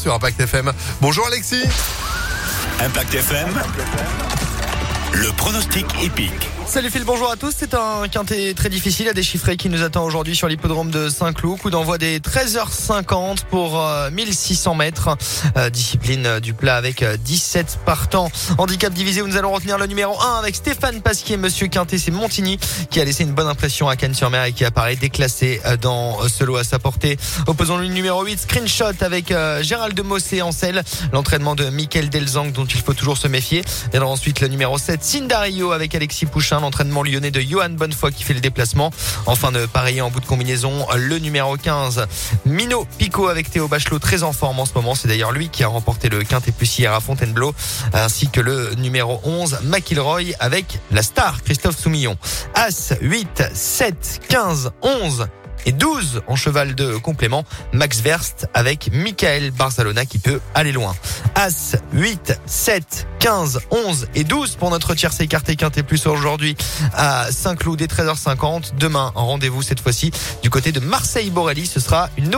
sur Impact FM. Bonjour Alexis. Impact FM. Le pronostic épique. Salut Phil, bonjour à tous. C'est un quintet très difficile à déchiffrer qui nous attend aujourd'hui sur l'hippodrome de Saint-Cloud. Coup d'envoi des 13h50 pour 1600 euh, mètres. Euh, discipline euh, du plat avec 17 partants. Handicap divisé où nous allons retenir le numéro 1 avec Stéphane Pasquier. Monsieur Quintet, c'est Montigny qui a laissé une bonne impression à Cannes-sur-Mer et qui apparaît déclassé dans ce lot à sa portée. Opposons le numéro 8, Screenshot avec Gérald de Mossé en selle. L'entraînement de Michael Delzang dont il faut toujours se méfier. Viendra ensuite le numéro 7, Sindario avec Alexis Pouchin l'entraînement lyonnais de Johan Bonnefoy qui fait le déplacement. Enfin de pareil en bout de combinaison, le numéro 15, Mino Pico avec Théo Bachelot, très en forme en ce moment. C'est d'ailleurs lui qui a remporté le quintet plus hier à Fontainebleau, ainsi que le numéro 11, McIlroy avec la star Christophe Soumillon. As 8, 7, 15, 11 et 12 en cheval de complément. Max Verst avec Michael Barcelona qui peut aller loin. As 8, 7, 15, 11 et 12 pour notre tiercé écarté quinté plus aujourd'hui à Saint-Cloud dès 13h50. Demain, rendez-vous cette fois-ci du côté de Marseille-Borelli. Ce sera une